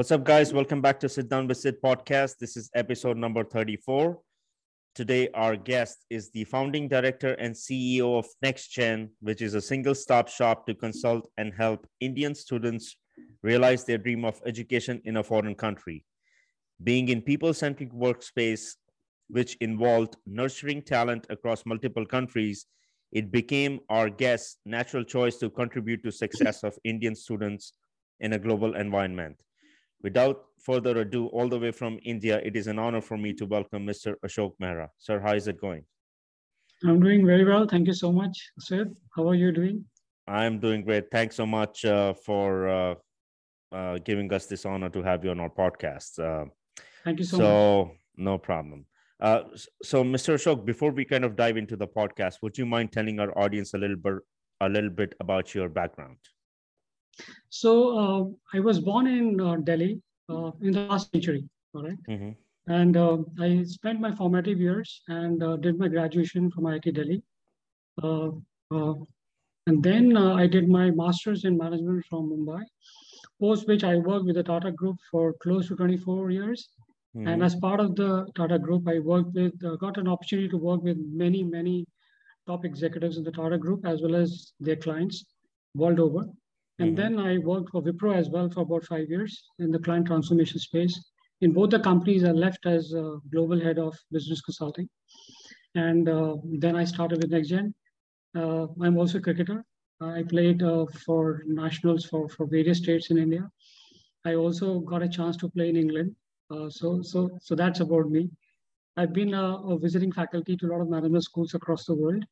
What's up, guys? Welcome back to Sit Down with Sid podcast. This is episode number 34. Today, our guest is the founding director and CEO of NextGen, which is a single stop shop to consult and help Indian students realize their dream of education in a foreign country. Being in people centric workspace, which involved nurturing talent across multiple countries, it became our guest's natural choice to contribute to success of Indian students in a global environment. Without further ado, all the way from India, it is an honor for me to welcome Mr. Ashok Mehra. Sir, how is it going? I'm doing very well. Thank you so much, Sid. How are you doing? I'm doing great. Thanks so much uh, for uh, uh, giving us this honor to have you on our podcast. Uh, Thank you so, so much. no problem. Uh, so, Mr. Ashok, before we kind of dive into the podcast, would you mind telling our audience a little bit, a little bit about your background? So, uh, I was born in uh, Delhi uh, in the last century, all right? mm-hmm. And uh, I spent my formative years and uh, did my graduation from IIT Delhi. and then I did my master's in management from Mumbai, post which I worked with the Tata Group for close to 24 years. Mm-hmm. And as part of the Tata Group, I worked with, got an opportunity to work with many, many top executives in the Tata Group as well as their clients world over. And mm-hmm. then I worked for Wipro as well for about five years in the client transformation space. In both the companies, I left as a global head of business consulting. And uh, then I started with NextGen. Uh, I'm also a cricketer. I played uh, for nationals for, for various states in India. I also got a chance to play in England. Uh, so, so, so that's about me. I've been a, a, visiting faculty to a lot of management schools across the world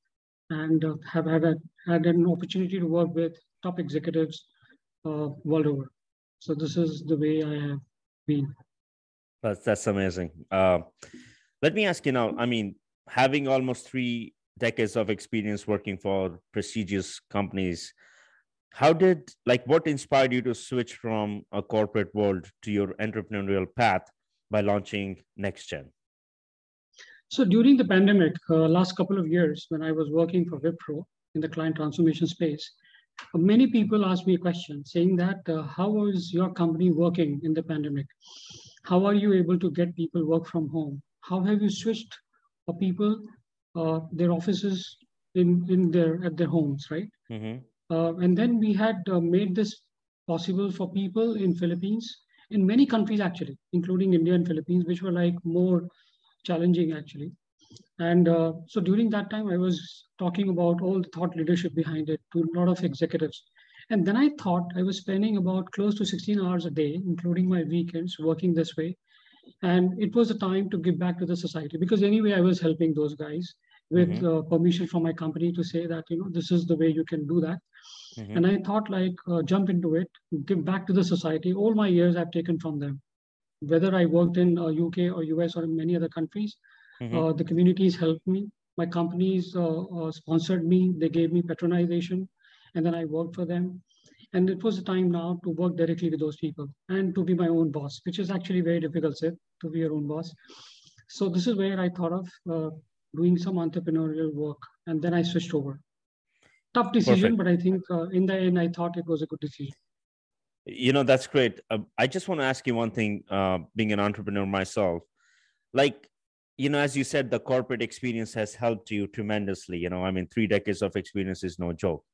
and uh, have had, a, had an opportunity to work with top executives uh, world over. So this is the way I have been. That's that's amazing. Uh, let me ask you now. I mean, having almost three decades of experience working for prestigious companies, how did like what inspired you to switch from a corporate world to your entrepreneurial path by launching NextGen? So during the pandemic, uh, last couple of years, when I was working for Wipro in the client transformation space, many people ask me a question saying that uh, how is your company working in the pandemic? How are you able to get people work from home? How have you switched for people uh, their offices in in their at their homes right? Mm-hmm. uh, and then we had uh, made this possible for people in philippines in many countries actually including india and philippines which were like more challenging actually and uh, so during that time, I was talking about all the thought leadership behind it to a lot of executives. And then I thought I was spending about close to 16 hours a day, including my weekends, working this way. And it was a time to give back to the society because anyway, I was helping those guys with mm-hmm. uh, permission from my company to say that, you know, this is the way you can do that. Mm-hmm. And I thought like uh, jump into it, give back to the society. All my years I've taken from them, whether I worked in UK uh, or US or in many other countries. Mm-hmm. Uh, the communities helped me. My companies uh, uh, sponsored me. They gave me patronization, and then I worked for them. And it was a time now to work directly with those people and to be my own boss, which is actually very difficult, Sid, to be your own boss. So this is where I thought of uh, doing some entrepreneurial work, and then I switched over. Tough decision, Perfect. but I think uh, in the end, I thought it was a good decision. You know, that's great. Uh, I just want to ask you one thing, being an entrepreneur myself. Like, you know, as you said, the corporate experience has helped you tremendously. You know, I mean, three decades of experience is no joke.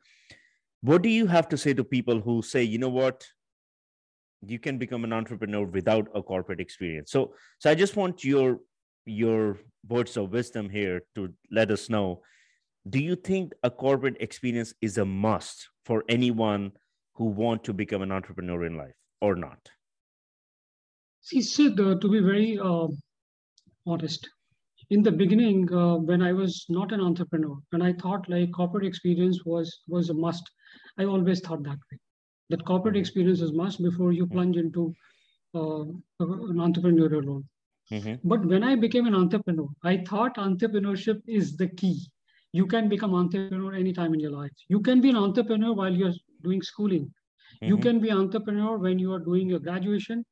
What do you have to say to people who say, you know what, you can become an entrepreneur without a corporate experience? So, so I just want your your words of wisdom here to let us know. Do you think a corporate experience is a must for anyone who want to become an entrepreneur in life, or not? See, Sid, uh, to be very uh, honest, in the beginning uh, when i was not an entrepreneur and i thought like corporate experience was was a must i always thought that way. That corporate experience is must before you plunge into uh, an entrepreneurial role. Mm-hmm. but when i became an entrepreneur i thought entrepreneurship is the key. You can become entrepreneur anytime in your life. You can be an entrepreneur while you're doing schooling. Mm-hmm. you can be entrepreneur when you are doing your graduation.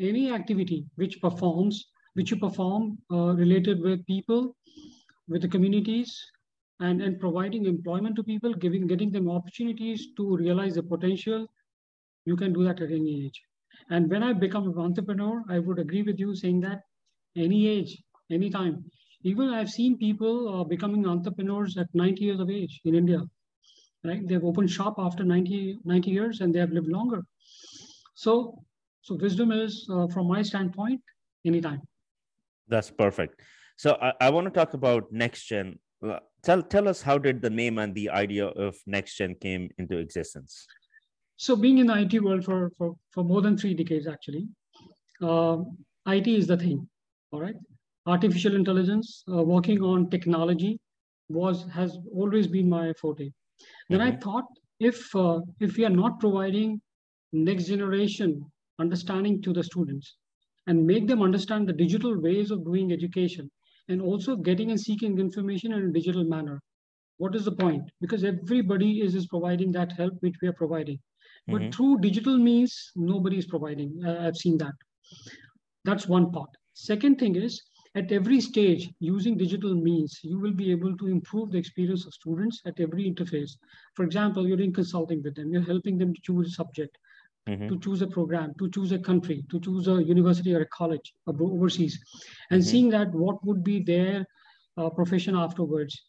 Any activity which performs which you perform uh, related with people, with the communities, and, and providing employment to people, giving getting them opportunities to realize the potential. You can do that at any age. And when I become an entrepreneur, I would agree with you saying that any age, any time. Even I've seen people uh, becoming entrepreneurs at 90 years of age in India. Right? They've opened shop after 90, 90 years and they have lived longer. So, so wisdom is, uh, from my standpoint, anytime. That's perfect. So I, I want to talk about next gen. Tell tell us how did the name and the idea of next gen came into existence. So being in the IT world for for, for more than three decades, actually, uh, IT is the thing. All right, artificial intelligence, uh, working on technology, was has always been my forte. Then mm-hmm. I thought if uh, if we are not providing next generation understanding to the students and make them understand the digital ways of doing education and also getting and seeking information in a digital manner. What is the point? Because everybody is, is providing that help which we are providing. But mm-hmm. through digital means nobody is providing. Uh, i've seen that. That's one part. Second thing is at every stage using digital means you will be able to improve the experience of students at every interface. For example you're in consulting with them you're helping them to choose a subject mm-hmm. to choose a program to choose a country to choose a university or a college overseas and mm-hmm. seeing that what would be their uh, profession afterwards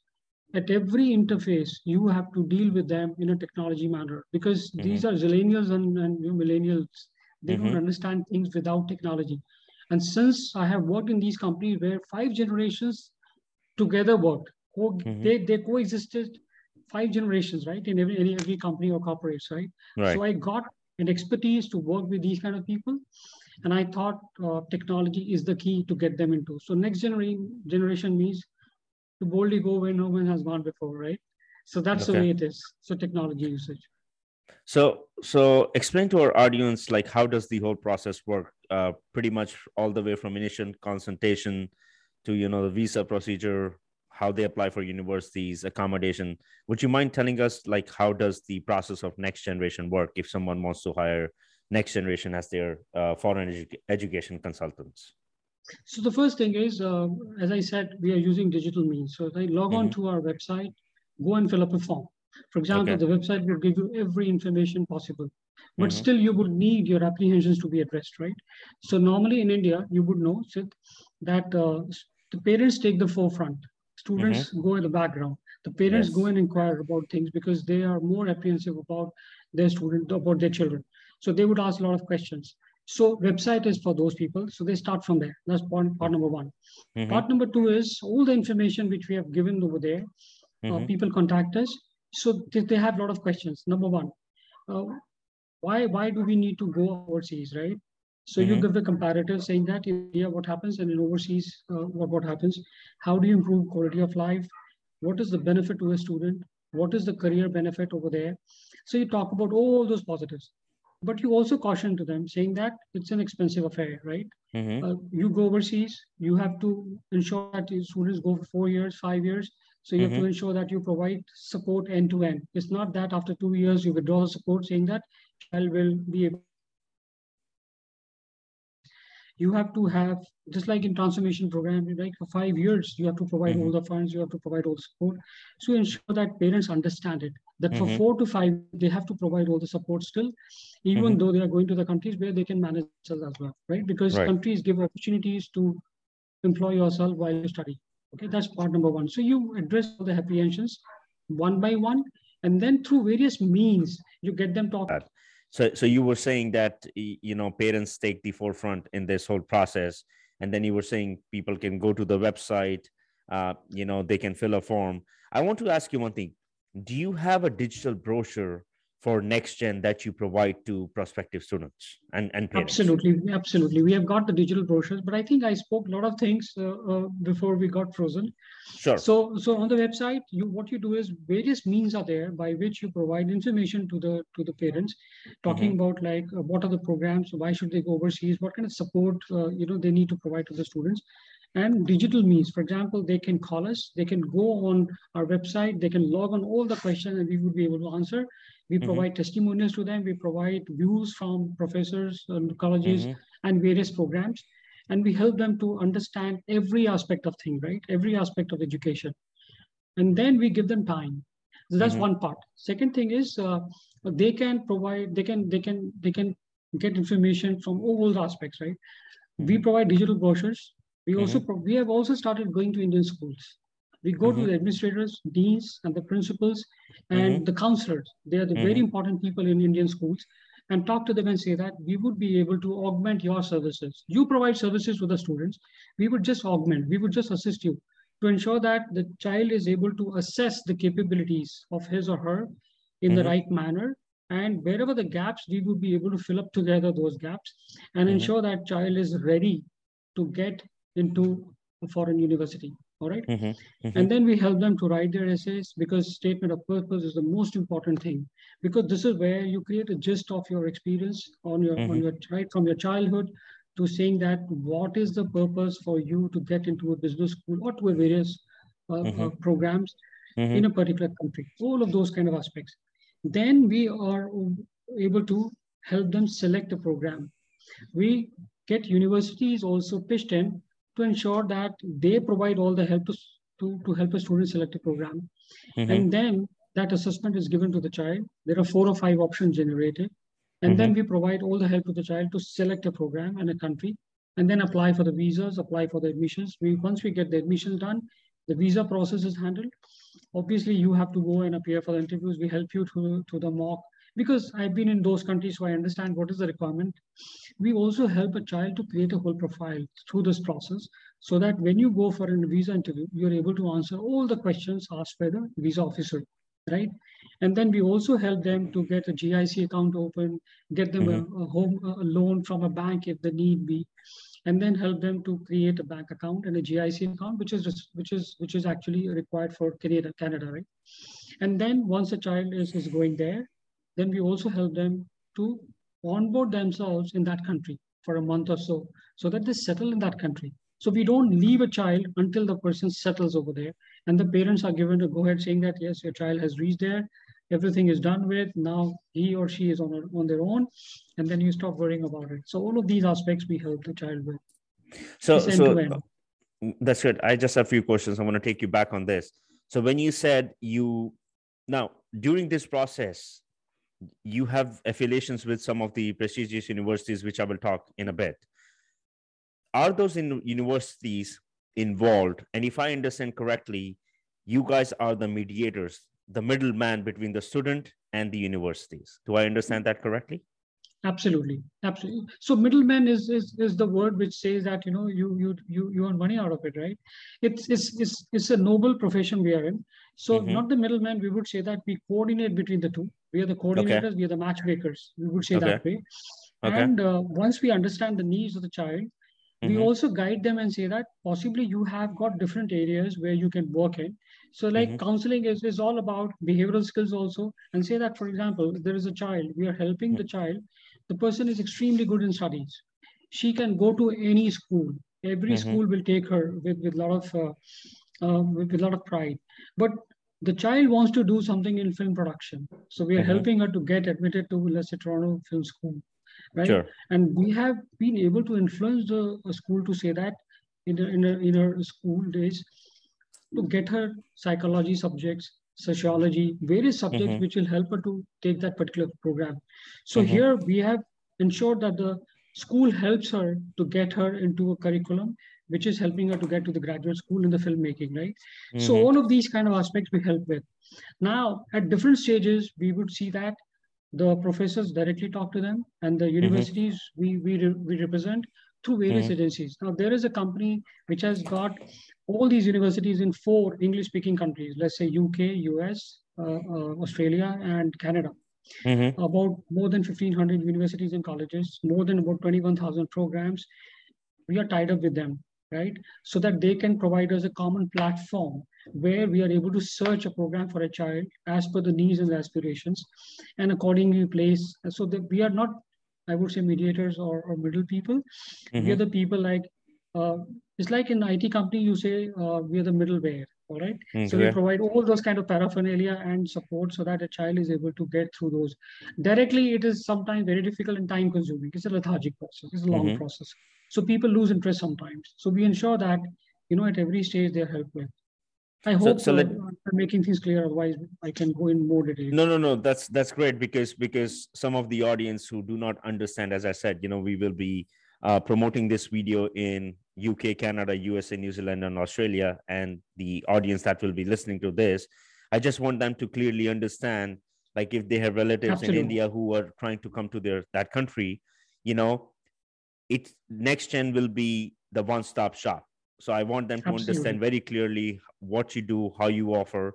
at every interface you have to deal with them in a technology manner because mm-hmm. these are zillennials and, and millennials they don't mm-hmm. understand things without technology and since I have worked in these companies where five generations together worked, co- mm-hmm. they, they coexisted five generations, right? In every, any, every company or corporates, right? right? So I got an expertise to work with these kind of people. And I thought uh, technology is the key to get them into. So next generation generation means to boldly go where no one has gone before, right? So that's okay. the way it is. So technology usage. So, so explain to our audience, like how does the whole process work? Uh, pretty much all the way from initial consultation to you know the visa procedure, how they apply for universities, accommodation. Would you mind telling us like how does the process of next generation work if someone wants to hire next generation as their uh, foreign edu- education consultants? So the first thing is, uh, as I said, we are using digital means. So they log mm-hmm. on to our website, go and fill up a form. For example, okay. the website will give you every information possible, but mm-hmm. still you would need your apprehensions to be addressed, right? So normally in India, you would know Sid, that uh, the parents take the forefront, students mm-hmm. go in the background. The parents yes. go and inquire about things because they are more apprehensive about their student, about their children. So they would ask a lot of questions. So website is for those people. So they start from there. That's part, part number one. Mm-hmm. Part number two is all the information which we have given over there. Uh, mm-hmm. Uh, people contact us so they, they have a lot of questions. Number one, uh, why why do we need to go overseas, right? So mm-hmm. you give the comparative saying that India, what happens, and in overseas, uh, what what happens? How do you improve quality of life? What is the benefit to a student? What is the career benefit over there? So you talk about all those positives, but you also caution to them saying that it's an expensive affair, right? Mm-hmm. Uh, you go overseas, you have to ensure that your students go for four years, five years so you mm-hmm. have to mm-hmm. ensure that you provide support end to end. It's not that after two years you withdraw the support saying that child will be able. You have to have, just like in transformation program, like for five years, you have to provide mm-hmm. all the funds, you have to provide all the support. So ensure that parents understand it, that mm-hmm. for four to five, they have to provide all the support still, even mm-hmm. though they are going to the countries where they can manage themselves as well, right? Because right. countries give opportunities to employ yourself while you study. Okay, that's part number one. So you address all the apprehensions one by one, and then through various means, you get them talking. So, so you were saying that you know parents take the forefront in this whole process, and then you were saying people can go to the website, uh, you know, they can fill a form. I want to ask you one thing: Do you have a digital brochure for next gen that you provide to prospective students and, and parents. absolutely absolutely we have got the digital brochures but i think i spoke a lot of things uh, uh, before we got frozen sure so so on the website you what you do is various means are there by which you provide information to the to the parents talking mm-hmm. about like uh, what are the programs why should they go overseas what kind of support uh, you know they need to provide to the students and digital means. For example, they can call us, they can go on our website, they can log on all the questions and we would be able to answer. We mm-hmm. provide testimonials to them, we provide views from professors and colleges mm-hmm. and various programs. And we help them to understand every aspect of thing, right? Every aspect of education. And then we give them time. So that's mm-hmm. one part. Second thing is uh, they can provide, they can, they can, they can get information from all the aspects, right? We mm-hmm. provide digital brochures. We mm-hmm. also we have also started going to Indian schools. We go mm-hmm. to the administrators, deans, and the principals, and mm-hmm. the counselors. They are the very mm-hmm. important people in Indian schools, and talk to them and say that we would be able to augment your services. You provide services to the students. We would just augment. We would just assist you to ensure that the child is able to assess the capabilities of his or her in the right manner and wherever the gaps we would be able to fill up together those gaps and mm-hmm. ensure that child is ready to get into a foreign university all right? mm-hmm. Mm-hmm. and then we help them to write their essays because statement of purpose is the most important thing because this is where you create a gist of your experience on your on mm-hmm. your right from your childhood to saying that what is the purpose for you to get into a business school or to a various uh, uh, mm-hmm. programs mm-hmm. in a particular country all of those kind of aspects then we are able to help them select a program. We get universities also pitched in to ensure that they provide all the help to, to, to help a student select a program. Mm-hmm. And then that assessment is given to the child. There are four or five options generated. And mm-hmm. then we provide all the help to the child to select a program and a country and then apply for the visas, apply for the admissions. We Once we get the admissions done, the visa process is handled obviously you have to go and appear for the interviews we help you to, to the mock because i've been in those countries so i understand what is the requirement we also help a child to create a whole profile through this process so that when you go for a visa interview you're able to answer all the questions asked by the visa officer right and then we also help them to get a gic account open get them mm-hmm. a, a, home a loan from a bank if the need be and then help them to create a bank account and a GIC account, which is which is which is actually required for Canada, Canada, right? And then once a child is, is going there, then we also help them to onboard themselves in that country for a month or so, so that they settle in that country. So we don't leave a child until the person settles over there, and the parents are given to go ahead saying that yes, your child has reached there, everything is done with. Now he or she is on, on their own. And then you stop worrying about it. So all of these aspects we help the child with. So so that's good. I just have a few questions. I want to take you back on this. So when you said you now during this process you have affiliations with some of the prestigious universities which i will talk in a bit are those in universities involved and if i understand correctly you guys are the mediators the middleman between the student and the universities. Do I understand that correctly? Absolutely, absolutely. So middleman is, is is the word which says that you know you you you you earn money out of it, right? It's it's it's, it's a noble profession we are in. So mm-hmm. not the middleman. We would say that we coordinate between the two. We are the coordinators. Okay. We are the matchmakers. We would say okay. that way. Okay. And uh, once we understand the needs of the child, we mm-hmm. also guide them and say that possibly you have got different areas where you can work in so like mm-hmm. counseling is, is all about behavioral skills also and say that for example there is a child we are helping the child the person is extremely good in studies she can go to any school every mm-hmm. school will take her with with a lot of uh, uh, with a lot of pride but the child wants to do something in film production so we are mm-hmm. helping her to get admitted to let's say toronto film school right sure. and we have been able to influence the school to say that in, the, in, a, in her school days to get her psychology subjects, sociology, various subjects mm-hmm. which will help her to take that particular program. So mm-hmm. here we have ensured that the school helps her to get her into a curriculum which is helping her to get to the graduate school in the filmmaking, right? Mm-hmm. So all of these kind of aspects we help with. Now, at different stages, we would see that the professors directly talk to them, and the mm-hmm. universities we we, re- we represent through various mm-hmm. agencies. Now, there is a company which has got all these universities in four English speaking countries, let's say UK, US, uh, uh, Australia, and Canada. Mm-hmm. About more than 1,500 universities and colleges, more than about 21,000 programs. We are tied up with them, right? So that they can provide us a common platform where we are able to search a program for a child as per the needs and aspirations and accordingly place so that we are not i would say mediators or, or middle people mm-hmm. we are the people like uh, it's like in IT company, you say uh, we are the middleware, all right? Okay. So we provide all those kind of paraphernalia and support so that a child is able to get through those. Directly, it is sometimes very difficult and time consuming. It's a lethargic process. It's a long mm-hmm. process. So people lose interest sometimes. So we ensure that, you know, at every stage they're helped with. I hope so, so let, uh, I'm making things clear. Otherwise, I can go in more detail. No, no, no. That's that's great because because some of the audience who do not understand, as I said, you know, we will be uh, promoting this video in UK, Canada, USA, New Zealand, and Australia, and the audience that will be listening to this. I just want them to clearly understand, like if they have relatives Absolutely. in India who are trying to come to their that country, you know, it next gen will be the one-stop shop. So i want them to Absolutely. understand very clearly what you do how you offer.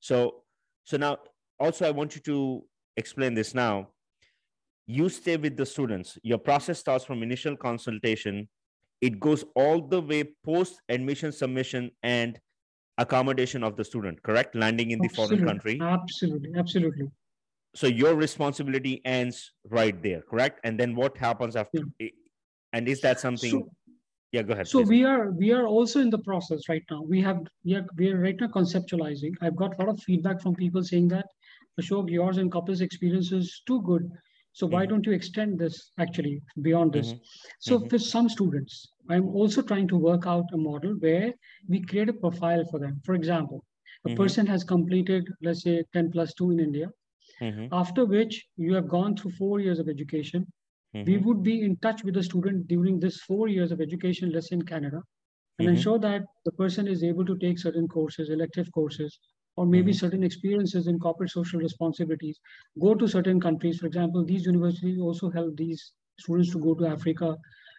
So so now also i want you to explain this now. You stay with the students. Your process starts from initial consultation. It goes all the way post admission submission and accommodation of the student correct? Landing in absolutely. the foreign country. Absolutely. Absolutely. So your responsibility ends right there correct? And then what happens after yeah. And is that something so, yeah go ahead so please. we are we are also in the process right now we have we are we are right now conceptualizing i've got a lot of feedback from people saying that ashok yours and couples experience is too good so why mm-hmm. don't you extend this actually beyond this mm-hmm. so mm-hmm. for some students i'm also trying to work out a model where we create a profile for them for example a mm-hmm. person has completed let's say 10 plus 2 in india mm-hmm. after which you have gone through four years of education Mm-hmm. We would be in touch with the student during this four years of education, let's in Canada, and mm-hmm. ensure that the person is able to take certain courses, elective courses, or maybe mm-hmm. certain experiences in corporate social responsibilities, go to certain countries. For example, these universities also help these students to go to Africa,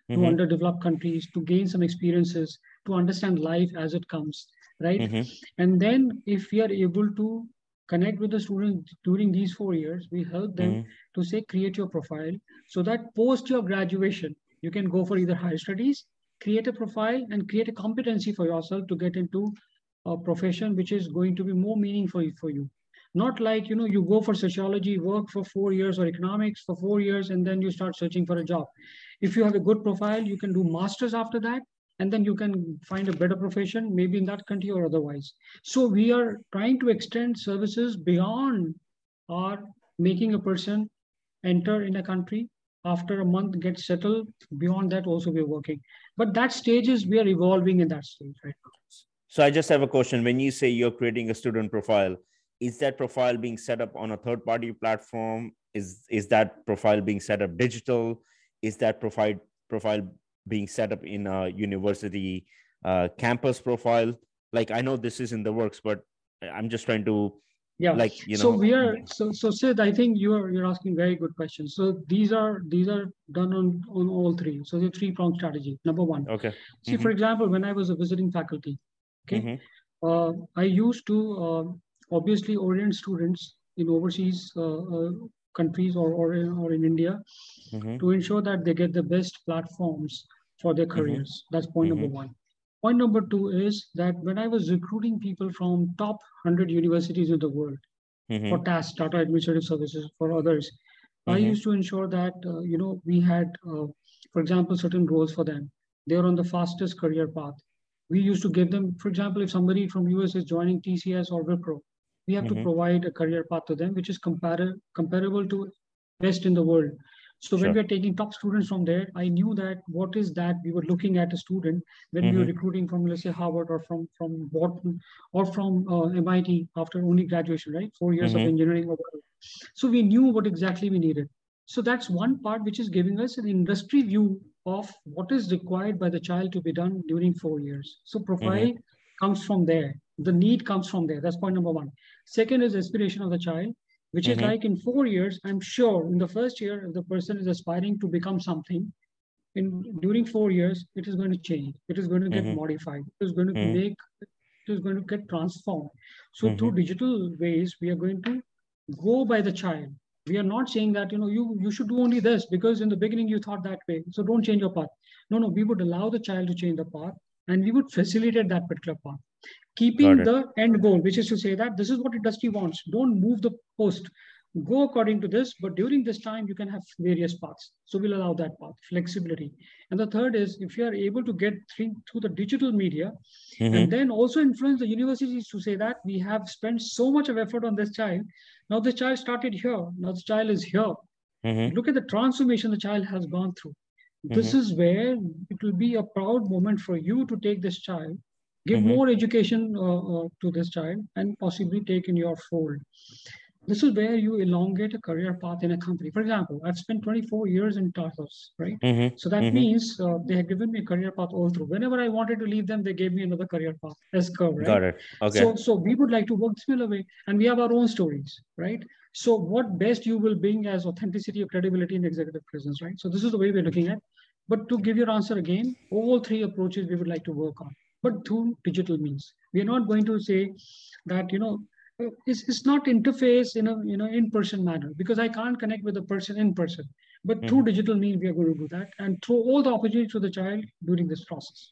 to mm-hmm. underdeveloped countries, to gain some experiences, to understand life as it comes, right? Mm-hmm. And then if we are able to connect with the students during these four years, we help them mm-hmm. to say, create your profile so that post your graduation, you can go for either higher studies, create a profile and create a competency for yourself to get into a profession which is going to be more meaningful for you. Not like, you know, you go for sociology, work for four years or economics for four years, and then you start searching for a job. If you have a good profile, you can do masters after that and then you can find a better profession maybe in that country or otherwise. So we are trying to extend services beyond our making a person enter in a country. After a month get settled. Beyond that also we're working. But that stage is we are evolving in that stage right now. So i just have a question. When you say you're creating a student profile is that profile being set up on a third party platform? Is is that profile being set up digital? Is that profile profile being set up in a university uh, campus profile. Like i know this is in the works but i'm just trying to yeah. like you know. so we are so so sid i think you're you're asking very good questions. So these are these are done on on all three. So the three pronged strategy. Number one. Okay. See mm-hmm. for example when i was a visiting faculty okay mm-hmm. uh, i used to uh, obviously orient students in overseas uh, uh countries or or, or in india mm-hmm. to ensure that they get the best platforms for their mm-hmm. careers. Mm-hmm. That's point mm-hmm. number one. Point number two is that when I was recruiting people from top 100 universities in the world mm-hmm. for TAS, Tata Administrative Services, for others, I mm-hmm. used to ensure that, uh, you know, we had, uh, for example, certain roles for them. They're on the fastest career path. We used to give them, for example, if somebody from US is joining TCS or Wipro, we have to mm-hmm. provide a career path to them, which is compar- comparable to best in the world. So when sure. we are taking top students from there, I knew that what is that we were looking at a student when mm-hmm. we were mm-hmm. recruiting from let's say Harvard or from from Wharton or from uh, MIT after only graduation, right? Four years mm-hmm. of engineering. So we knew what exactly we needed. So that's one part which is giving us an industry view of what is required by the child to be done during four years. So profile mm-hmm. comes from there. The need comes from there. That's point number one. Second is aspiration of the child which mm-hmm. is like in four years, I'm sure in the first year, if the person is aspiring to become something, in during four years, it is going to change. It is going to get mm-hmm. modified. It is going to mm-hmm. make. It is going to get transformed. So through mm-hmm. digital ways, we are going to go by the child. We are not saying that you know you you should do only this because in the beginning you thought that way. So don't change your path. No, no, we would allow the child to change the path, and we would facilitate that particular path keeping the end goal, which is to say that this is what industry wants. Don't move the post. Go according to this, but during this time, you can have various paths. So we'll allow that path, flexibility. And the third is if you are able to get through, through the digital media mm-hmm. and then also influence the universities to say that we have spent so much of effort on this child. Now the child started here. Now the child is here. Mm-hmm. Look at the transformation the child has gone through. This mm-hmm. is where it will be a proud moment for you to take this child give mm-hmm. more education uh, uh, to this child and possibly take in your fold this is where you elongate a career path in a company. For example, I've spent 24 years in Tatas, right? Mm-hmm. So that mm-hmm. means uh, they have given me a career path all through. Whenever I wanted to leave them, they gave me another career path as curve, right? Got it. Okay. So, so we would like to work similar way, and we have our own stories, right? So what best you will bring as authenticity or credibility in executive presence, right? So this is the way we're looking at. But to give your answer again, all three approaches we would like to work on, but through digital means. We are not going to say that you know it's, it's not interface in a you know in-person manner because I can't connect with the person in person. But mm-hmm. through digital means, we are going to do that and through all the opportunities to the child during this process.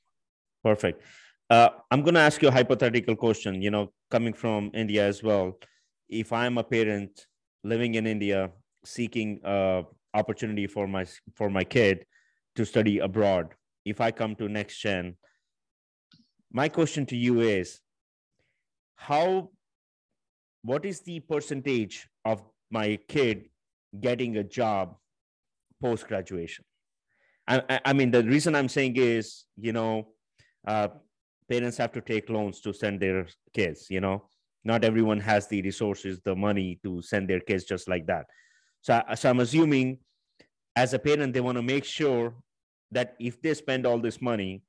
Perfect. Uh, I'm going to ask you a hypothetical question. You know, coming from India as well, if I'm a parent living in India seeking uh, opportunity for my for my kid to study abroad, if I come to next gen, my question to you is, how what is the percentage of my kid getting a job post graduation? I, I, mean, the reason I'm saying is, you know, uh, parents have to take loans to send their kids, you know, not everyone has the resources, the money to send their kids just like that. So, so I'm assuming as a parent, they want to make sure that if they spend all this money,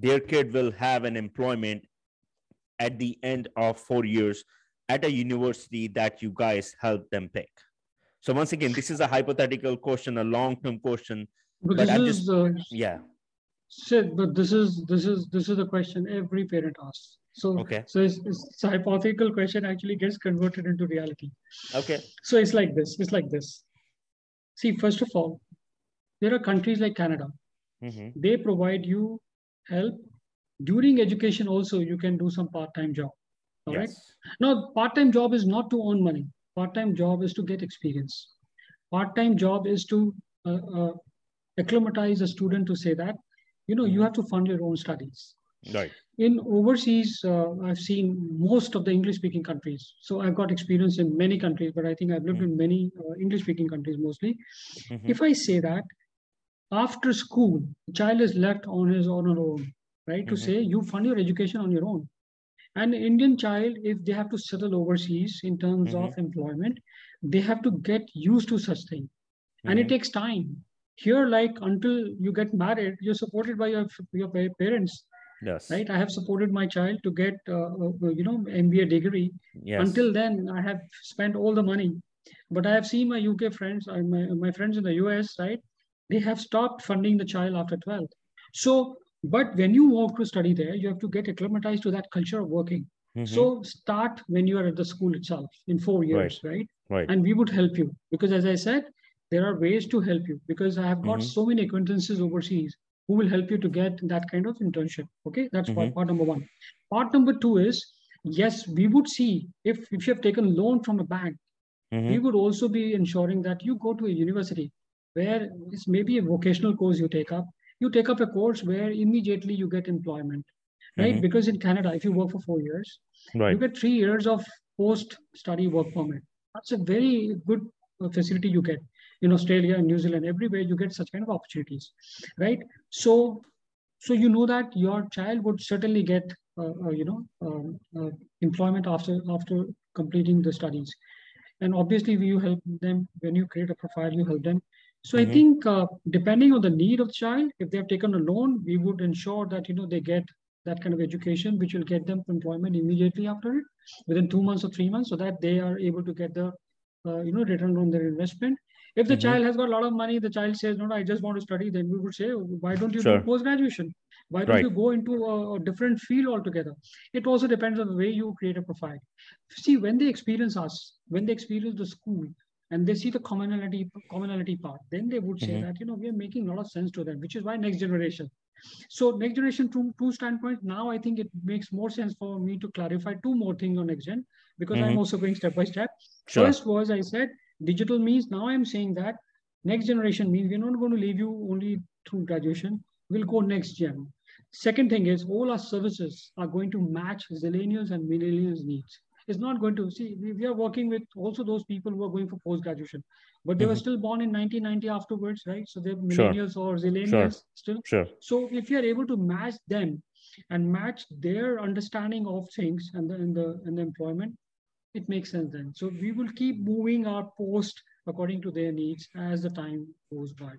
their kid will have an employment at the end of four years at a university that you guys help them pick? So once again, this is a hypothetical question, a long-term question. But, but I'm just uh, yeah. Sid, but this is this is this is the question every parent asks. So okay. So it's, it's a hypothetical question actually gets converted into reality. Okay. So it's like this. It's like this. See, first of all, there are countries like Canada. Mm-hmm. They provide you help during education also you can do some part-time job all yes. right now part-time job is not to earn money part-time job is to get experience part-time job is to uh, uh, acclimatize a student to say that you know you mm-hmm. have to fund your own studies right in overseas uh, i've seen most of the english speaking countries so i've got experience in many countries but i think i've lived mm-hmm. in many uh, english speaking countries mostly mm-hmm. if i say that after school the child is left on his or her own right? Mm-hmm. To say you fund your education on your own. An Indian child, if they have to settle overseas in terms mm-hmm. of employment, they have to get used to such thing. Mm-hmm. And it mm-hmm. takes time. Here, like until you get married, you're supported by your, your parents. Yes. Right. I have supported my child to get, uh, uh you know, MBA degree. Yes. Until then, I have spent all the money. But I have seen my UK friends, uh, my, my friends in the US, right? They have stopped funding the child after 12. So but when you walk to study there, you have to get acclimatized to that culture of working. Mm-hmm. So start when you are at the school itself in four years, right. right? Right. And we would help you because, as I said, there are ways to help you because I have got mm-hmm. so many acquaintances overseas who will help you to get that kind of internship. Okay, that's mm-hmm. part, part number one. Part number two is yes, we would see if if you have taken loan from a bank, mm-hmm. we would also be ensuring that you go to a university where it's maybe a vocational course you take up you take up a course where immediately you get employment, right? Mm-hmm. Because in Canada, if you work for four years, right. you get three years of post-study work permit. That's a very good uh, facility you get in Australia and New Zealand. Everywhere you get such kind of opportunities, right? So, so you know that your child would certainly get, uh, uh, you know, um, uh, employment after after completing the studies, and obviously you help them when you create a profile. You help them so mm-hmm. I think uh, depending on the need of the child, if they have taken a loan, we would ensure that you know they get that kind of education, which will get them employment immediately after it, within two months or three months, so that they are able to get the uh, you know return on their investment. If the mm-hmm. child has got a lot of money, the child says, "No, no I just want to study," then we would say, "Why don't you sure. do post graduation? Why don't right. you go into a, a, different field altogether?" It also depends on the way you create a profile. See, when they experience us, when they experience the school, and they see the commonality commonality part then they would say mm-hmm. that you know we are making a lot of sense to them which is why next generation so next generation two, two standpoint now i think it makes more sense for me to clarify two more things on next gen because mm-hmm. i'm also going step by step sure. first was i said digital means now i'm saying that next generation means we're not going to leave you only through graduation we'll go next gen second thing is all our services are going to match zillennials and millennials needs is not going to see we, we, are working with also those people who are going for post graduation but they mm-hmm. were still born in 1990 afterwards right so they're millennials sure. or zillennials sure. still sure so if you are able to match them and match their understanding of things and the, in the in the employment, it makes sense then. So we will keep moving our post according to their needs as the time goes by.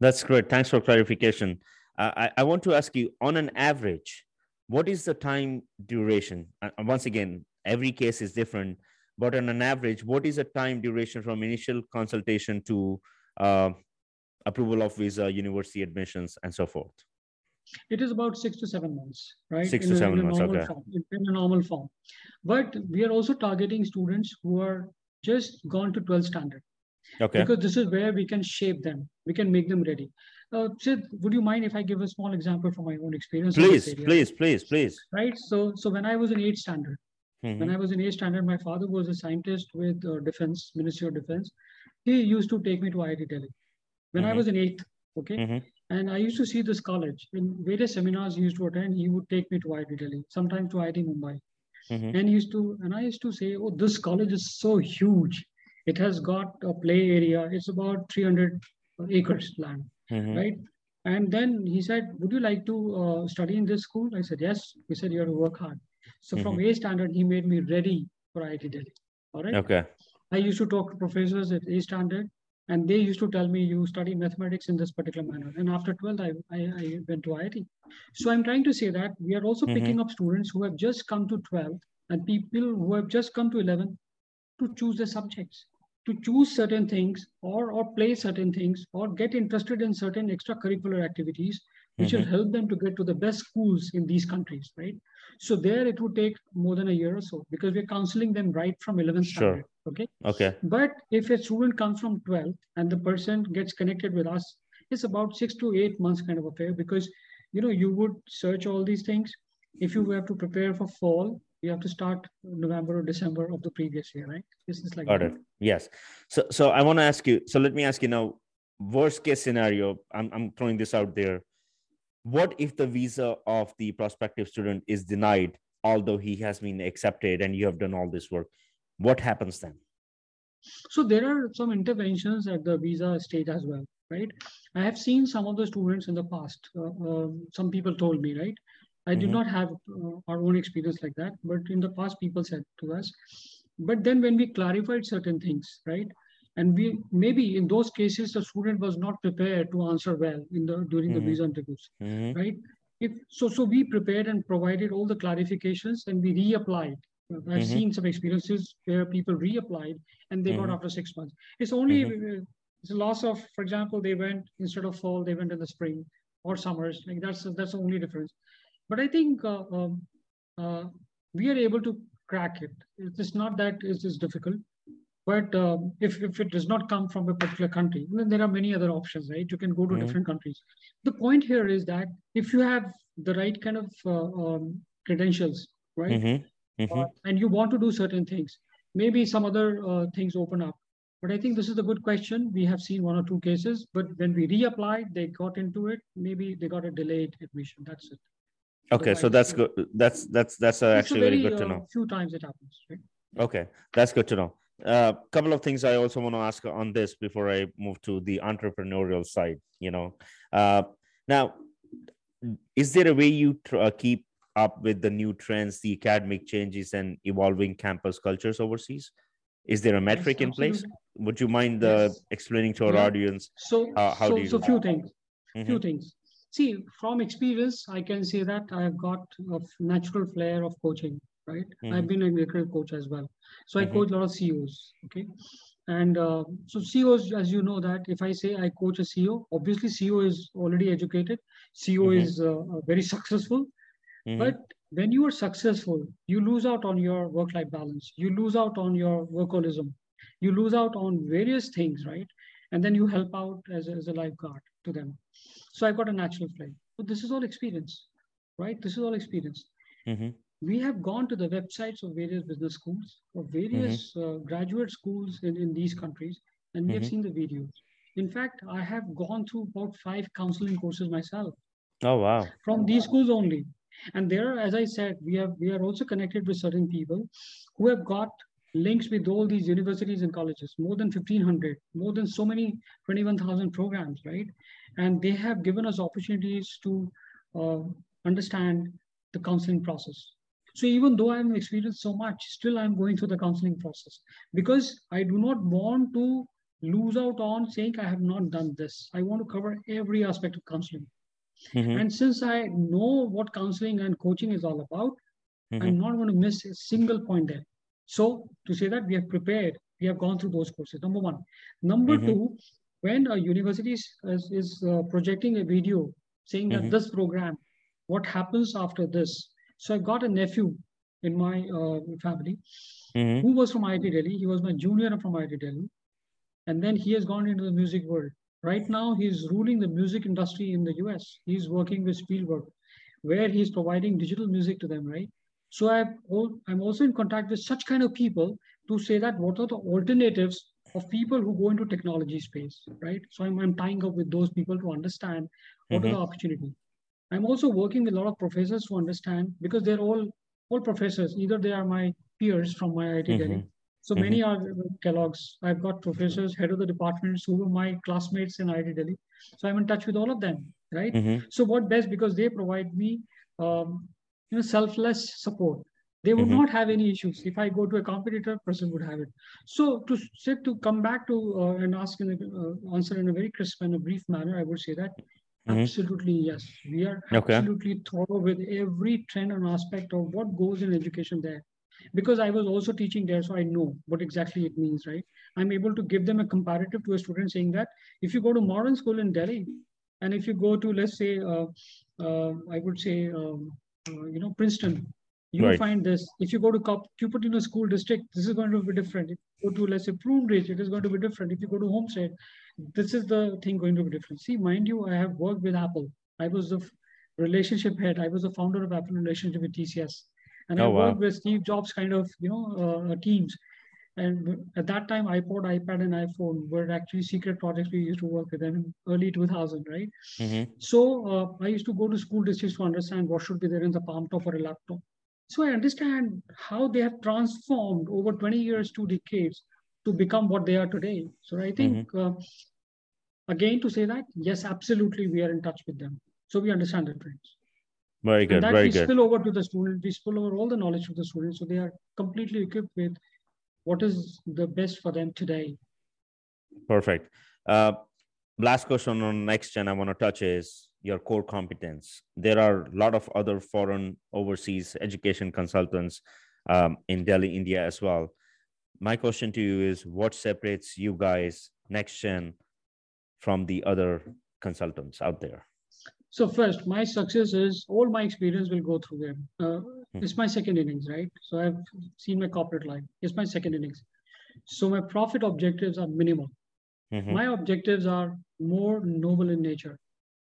That's great. Thanks for clarification. Uh, I, I want to ask you on an average, what is the time duration? Uh, once again, every case is different, but on an average, what is the time duration from initial consultation to uh, approval of visa, university admissions, and so forth? It is about six to seven months, right? Six in to a, seven months, okay. Form, in a normal form. But we are also targeting students who are just gone to 12th standard. Okay. Because this is where we can shape them, we can make them ready. Uh, Sid, would you mind if I give a small example from my own experience? Please, please, please, please. Right. So, so when I was in eighth standard, mm-hmm. when I was in eighth standard, my father was a scientist with uh, Defense Ministry of Defense. He used to take me to IIT Delhi when mm-hmm. I was in eighth. Okay. Mm-hmm. And I used to see this college in various seminars he used to attend. He would take me to IIT Delhi, sometimes to IIT Mumbai. Mm-hmm. And he used to, and I used to say, "Oh, this college is so huge. It has got a play area. It's about 300 acres land, mm-hmm. right?" And then he said, "Would you like to uh, study in this school?" I said, "Yes." He said, "You have to work hard." So mm-hmm. from A standard, he made me ready for IIT Delhi. All right. Okay. I used to talk to professors at A standard, and they used to tell me, "You study mathematics in this particular manner." And after 12th, I, I, I went to IIT. So I'm trying to say that we are also mm-hmm. picking up students who have just come to 12 and people who have just come to 11 to choose the subjects to choose certain things or or play certain things or get interested in certain extracurricular activities which mm-hmm. will help them to get to the best schools in these countries right so there it would take more than a year or so because we're counseling them right from 11th sure. standard okay okay but if a student comes from 12th and the person gets connected with us it's about six to eight months kind of affair because you know you would search all these things if you have to prepare for fall you have to start November or December of the previous year, right? This is like got it. Yes. So so I want to ask you. So let me ask you now. Worst case scenario. I'm I'm throwing this out there. What if the visa of the prospective student is denied, although he has been accepted and you have done all this work? What happens then? So there are some interventions at the visa stage as well, right? I have seen some of the students in the past. Uh, uh, some people told me, right? I mm-hmm. did not have uh, our own experience like that, but in the past, people said to us. But then, when we clarified certain things, right, and we maybe in those cases the student was not prepared to answer well in the during mm-hmm. the visa interviews, mm-hmm. right? If so, so we prepared and provided all the clarifications, and we reapplied. I've mm-hmm. seen some experiences where people reapplied and they got mm-hmm. after six months. It's only mm-hmm. it's a loss of, for example, they went instead of fall, they went in the spring or summers. Like that's that's the only difference. But I think uh, um, uh, we are able to crack it. It's not that it is difficult. But um, if, if it does not come from a particular country, then there are many other options, right? You can go to mm-hmm. different countries. The point here is that if you have the right kind of uh, um, credentials, right, mm-hmm. Mm-hmm. Uh, and you want to do certain things, maybe some other uh, things open up. But I think this is a good question. We have seen one or two cases, but when we reapplied, they got into it. Maybe they got a delayed admission. That's it. Okay, so that's good. That's that's that's uh, actually very, very, good to uh, know. Few times it happens, right? Okay, that's good to know. A uh, couple of things I also want to ask on this before I move to the entrepreneurial side. You know, uh, now, is there a way you tr- uh, keep up with the new trends, the academic changes, and evolving campus cultures overseas? Is there a metric yes, in place? Would you mind uh, yes. explaining to our yeah. audience? So, how so, do you? So, few things. Mm-hmm. Few things. See, from experience, I can say that I've got a natural flair of coaching, right? Mm-hmm. I've been a executive coach as well. So I mm-hmm. coach a lot of CEOs, okay? And uh, so CEOs, as you know that if I say I coach a CEO, obviously CEO is already educated, CEO mm-hmm. is uh, very successful. Mm-hmm. But when you are successful, you lose out on your work-life balance. You lose out on your workaholism. You lose out on various things, right? And then you help out as, as a lifeguard to them. So I've got a natural flame. But this is all experience, right? This is all experience. Mm-hmm. We have gone to the websites of various business schools or various mm-hmm. uh, graduate schools in, in these countries, and we mm-hmm. have seen the videos. In fact, I have gone through about five counseling courses myself. Oh wow! From these schools only, and there, as I said, we have we are also connected with certain people who have got links with all these universities and colleges, more than 1,500, more than so many 21,000 programs, right? And they have given us opportunities to uh, understand the counseling process. So even though I'm experienced so much, still I'm going through the counseling process because I do not want to lose out on saying I have not done this. I want to cover every aspect of counseling. Mm-hmm. And since I know what counseling and coaching is all about, mm-hmm. I'm not going to miss a single point there. So to say that we have prepared, we have gone through those courses. Number one. Number mm-hmm. two, when a university is, is uh, projecting a video saying that mm-hmm. this program, what happens after this? So I got a nephew in my uh, family mm-hmm. who was from IIT Delhi. He was my junior from IIT Delhi. And then he has gone into the music world. Right now, he's ruling the music industry in the US. He's working with Spielberg, where he's providing digital music to them, right? So i am also in contact with such kind of people to say that what are the alternatives of people who go into technology space, right? So I'm, I'm tying up with those people to understand what mm-hmm. are the opportunities. I'm also working with a lot of professors to understand because they're all all professors. Either they are my peers from my IIT mm-hmm. Delhi, so mm-hmm. many are Kellogg's. I've got professors, head of the departments who were my classmates in IIT Delhi. So I'm in touch with all of them, right? Mm-hmm. So what best because they provide me, um, you know, selfless support. They would mm-hmm. not have any issues. If I go to a competitor, person would have it. So to say to come back to uh, and ask in a, uh, answer in a very crisp and a brief manner, I would say that mm-hmm. absolutely yes. We are okay. absolutely thorough with every trend and aspect of what goes in education there because I was also teaching there, so I know what exactly it means, right? I'm able to give them a comparative to a student saying that if you go to modern school in Delhi, and if you go to, let's say, uh, uh, I would say, um, uh, you know, Princeton, you right. find this. If you go to Cupertino School District, this is going to be different. If you go to, let's say, Prune Ridge, it is going to be different. If you go to Homestead, this is the thing going to be different. See, mind you, I have worked with Apple. I was the relationship head. I was the founder of Apple relationship with TCS and oh, I worked wow. with Steve Jobs kind of you know uh, teams. And at that time, iPod, iPad, and iPhone were actually secret projects we used to work with them in early 2000, right? Mm-hmm. So uh, I used to go to school districts to understand what should be there in the palm top or a laptop. So I understand how they have transformed over 20 years, two decades to become what they are today. So I think, mm-hmm. uh, again, to say that, yes, absolutely, we are in touch with them. So we understand the trends. Very good. And that very we good. spill over to the student. We spill over all the knowledge to the students, so they are completely equipped with what is the best for them today. Perfect. Uh, last question on next gen I want to touch is your core competence. There are a lot of other foreign overseas education consultants um, in Delhi, India as well. My question to you is what separates you guys, next gen, from the other consultants out there? So first, my success is all my experience will go through them. Uh, hmm. It's my second innings, right? So I've seen my corporate life. It's my second innings. So my profit objectives are minimal. Mm-hmm. My objectives are more noble in nature.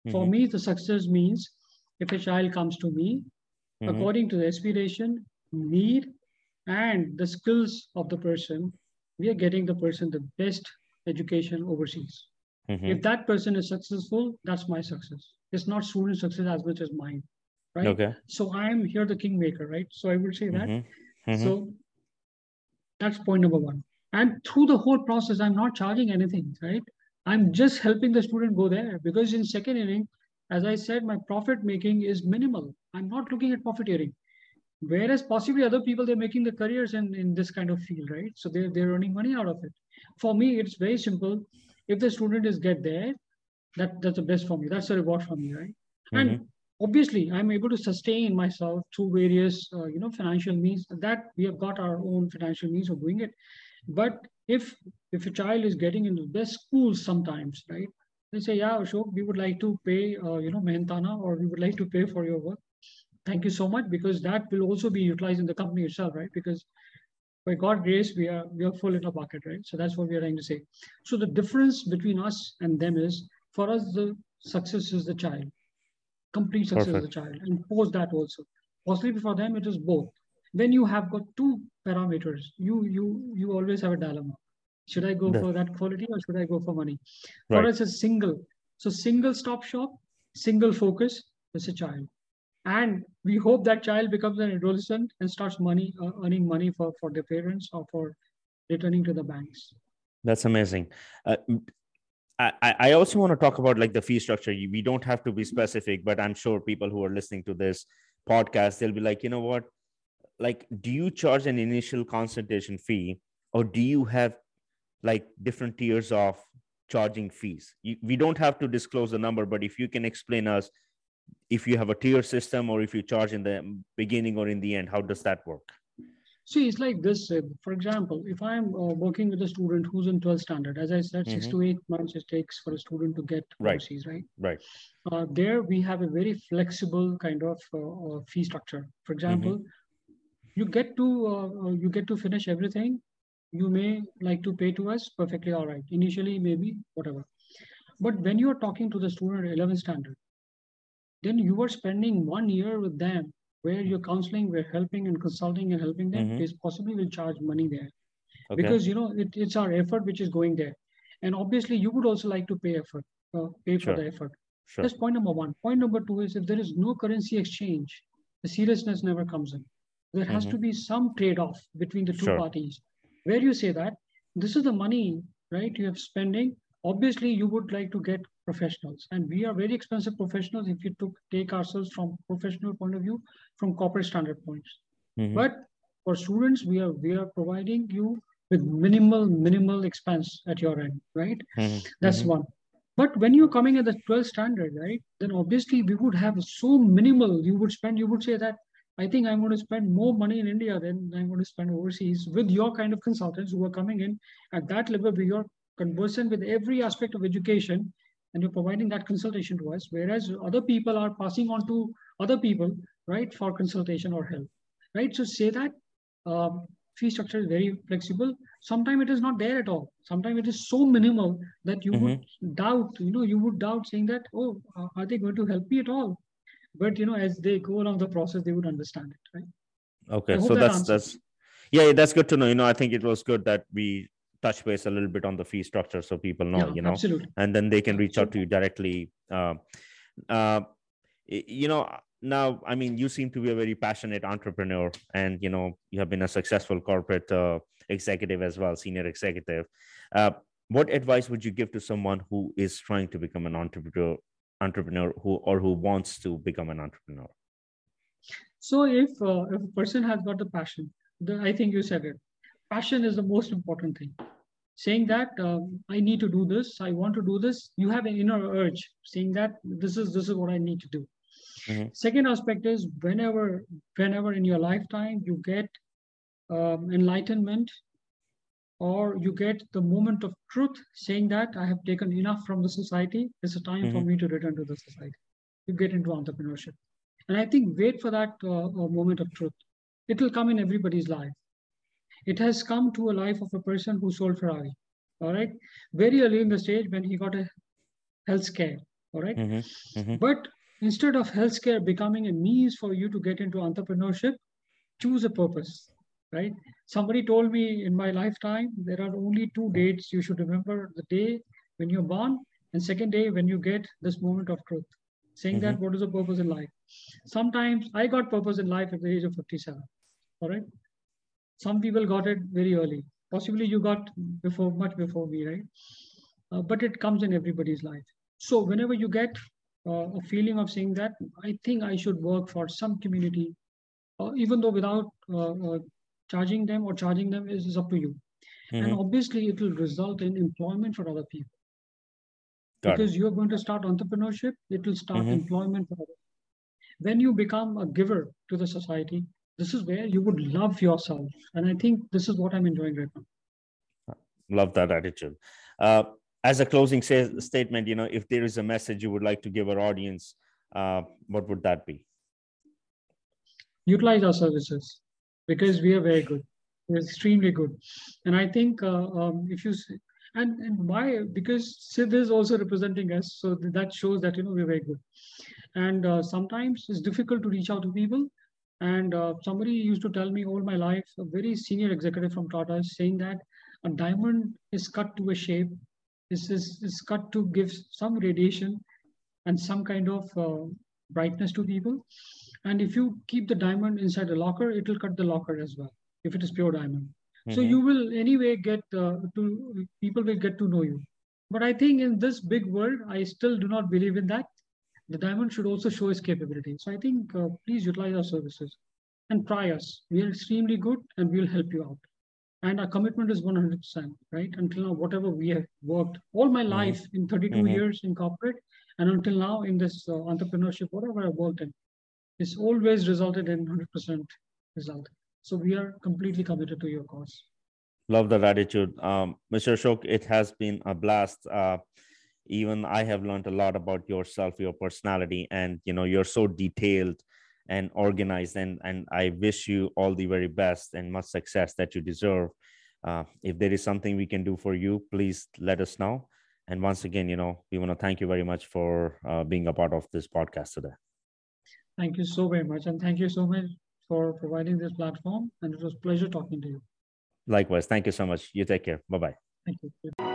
Mm-hmm. For me, the success means if a child comes to me, mm-hmm. according to the aspiration, need, and the skills of the person, we are getting the person the best education overseas. Mm-hmm. If that person is successful, that's my success. It's not student success as much as mine, right? Okay. So I am here the kingmaker, right? So I would say that. Mm-hmm. Mm-hmm. So that's point number one. And through the whole process, I'm not charging anything, right? I'm just helping the student go there because in second inning, as I said, my profit making is minimal. I'm not looking at profiteering. Whereas possibly other people, they're making the careers in, in this kind of field, right? So they're, they're earning money out of it. For me, it's very simple. If the student is get there, that that's the best for me that's a reward for me right mm-hmm. and obviously i'm able to sustain myself through various uh, you know financial means that we have got our own financial means of doing it but if if a child is getting into the best schools sometimes right? They say yeah Ashok, we would like to pay uh, you know mehentana or we would like to pay for your work. Thank you so much because that will also be utilized in the company itself right? Because by god grace we are we are full in a bucket right? So that's what we are trying to say. So the difference between us and them is for us, the success is the child, complete success Perfect. of the child, and post that also. Possibly for them, it is both. When you have got two parameters, you you you always have a dilemma. Should I go for that quality or should I go for money? For right. us, it's single. So single stop shop, single focus is a child. And we hope that child becomes an adolescent and starts money uh, earning money for, for their parents or for returning to the banks. That's amazing. Uh, I, I also want to talk about like the fee structure. We don't have to be specific, but I'm sure people who are listening to this podcast, they'll be like, you know what? Like, do you charge an initial consultation fee or do you have like different tiers of charging fees? You, we don't have to disclose the number, but if you can explain us if you have a tier system or if you charge in the beginning or in the end, how does that work? See, it's like this. For example, if I'm uh, working with a student who's in 12th standard, as I said, mm-hmm. six to eight months it takes for a student to get right. overseas, right? Right. Uh, there we have a very flexible kind of uh, uh, fee structure. For example, mm-hmm. You get to uh, you get to finish everything. You may like to pay to us perfectly all right. Initially, maybe whatever. But when you are talking to the student at 11th standard, then you are spending one year with them where you're counseling, we're helping and consulting and helping them, mm-hmm. is possibly will charge money there. Okay. Because you know it, it's our effort which is going there. And obviously you would also like to pay effort, uh, pay sure. for the effort. Sure. That's point number one. Point number two is if there is no currency exchange, the seriousness never comes in. There has mm-hmm. to be some trade-off between the two sure. parties where you say that this is the money, right? You have spending. Obviously, you would like to get professionals. And we are very expensive professionals if you took take ourselves from professional point of view, from corporate standard points. Mm-hmm. But for students, we are we are providing you with minimal, minimal expense at your end, right? Mm-hmm. That's mm-hmm. one. But when you're coming at the 12th standard, right, then obviously we would have so minimal, you would spend, you would say that I think I'm going to spend more money in India than I'm going to spend overseas with your kind of consultants who are coming in at that level where you're conversant with every aspect of education and you're providing that consultation to us, whereas other people are passing on to other people, right, for consultation or help, right? So say that um, fee structure is very flexible. Sometimes it is not there at all. Sometimes it is so minimal that you mm-hmm. would doubt, you know, you would doubt saying that, oh, uh, are they going to help me at all? But, you know, as they go along the process, they would understand it, right? Okay, so that that's, answers. that's, yeah, that's good to know. You know, I think it was good that we touch base a little bit on the fee structure so people know yeah, you know absolutely. and then they can reach out to you directly uh, uh, you know now i mean you seem to be a very passionate entrepreneur and you know you have been a successful corporate uh, executive as well senior executive uh, what advice would you give to someone who is trying to become an entrepreneur entrepreneur who or who wants to become an entrepreneur? So if uh, if a person has got the passion the, i think you said it passion is the most important thing. Saying that um, i need to do this i want to do this you have an inner urge saying that this is this is what i need to do. Mm-hmm. second aspect is whenever whenever in your lifetime you get um, enlightenment or you get the moment of truth saying that i have taken enough from the society it's a time mm-hmm. for me to return to the society you get into entrepreneurship and i think wait for that uh, moment of truth it will come in everybody's life it has come to a life of a person who sold Ferrari. All right. Very early in the stage when he got a health scare. All right? mm-hmm. Mm-hmm. But instead of healthcare becoming a means for you to get into entrepreneurship, choose a purpose. Right. Somebody told me in my lifetime there are only two dates you should remember: the day when you're born, and second day when you get this moment of truth. Saying mm-hmm. that what is the purpose in life? Sometimes I got purpose in life at the age of 57. All right some people got it very early possibly you got before much before me right uh, but it comes in everybody's life so whenever you get uh, a feeling of saying that i think i should work for some community uh, even though without uh, uh, charging them or charging them is, is up to you. Mm-hmm. and obviously it will result in employment for other people. Got because it. you're going to start entrepreneurship it will start mm-hmm. employment for others. When you become a giver to the society this is where you would love yourself. And i think this is what i'm enjoying right now. Love that attitude. Uh, as a closing say, statement you know if there is a message you would like to give our audience uh, what would that be? Utilize our services because we are very good. We're extremely good. And i think uh, um, if you and and why? Because sid is also representing us so that shows that you know we're very good. And uh, sometimes it's difficult to reach out to people. And uh, somebody used to tell me all my life, a very senior executive from Tata, saying that a diamond is cut to a shape, This is, is cut to give some radiation and some kind of uh, brightness to people. And if you keep the diamond inside a locker, it will cut the locker as well, if it is pure diamond. Mm-hmm. So you will anyway get uh, to, people will get to know you. But I think in this big world, I still do not believe in that. The diamond should also show its capability. So I think uh, please utilize our services and try us. We are extremely good and we'll help you out. And our commitment is 100%, right? Until now, whatever we have worked all my mm-hmm. life in 32 mm-hmm. years in corporate and until now in this uh, entrepreneurship, whatever I've worked in, it's always resulted in 100% result. So we are completely committed to your cause. Love that attitude. Um, Mr. Ashok, it has been a blast. Uh, even I have learned a lot about yourself, your personality, and you know, you're so detailed and organized. And and I wish you all the very best and much success that you deserve. Uh, if there is something we can do for you, please let us know. And once again, you know, we want to thank you very much for uh, being a part of this podcast today. Thank you so very much, and thank you so much for providing this platform. And it was pleasure talking to you. Likewise. Thank you so much. You take care. Bye bye. Thank you.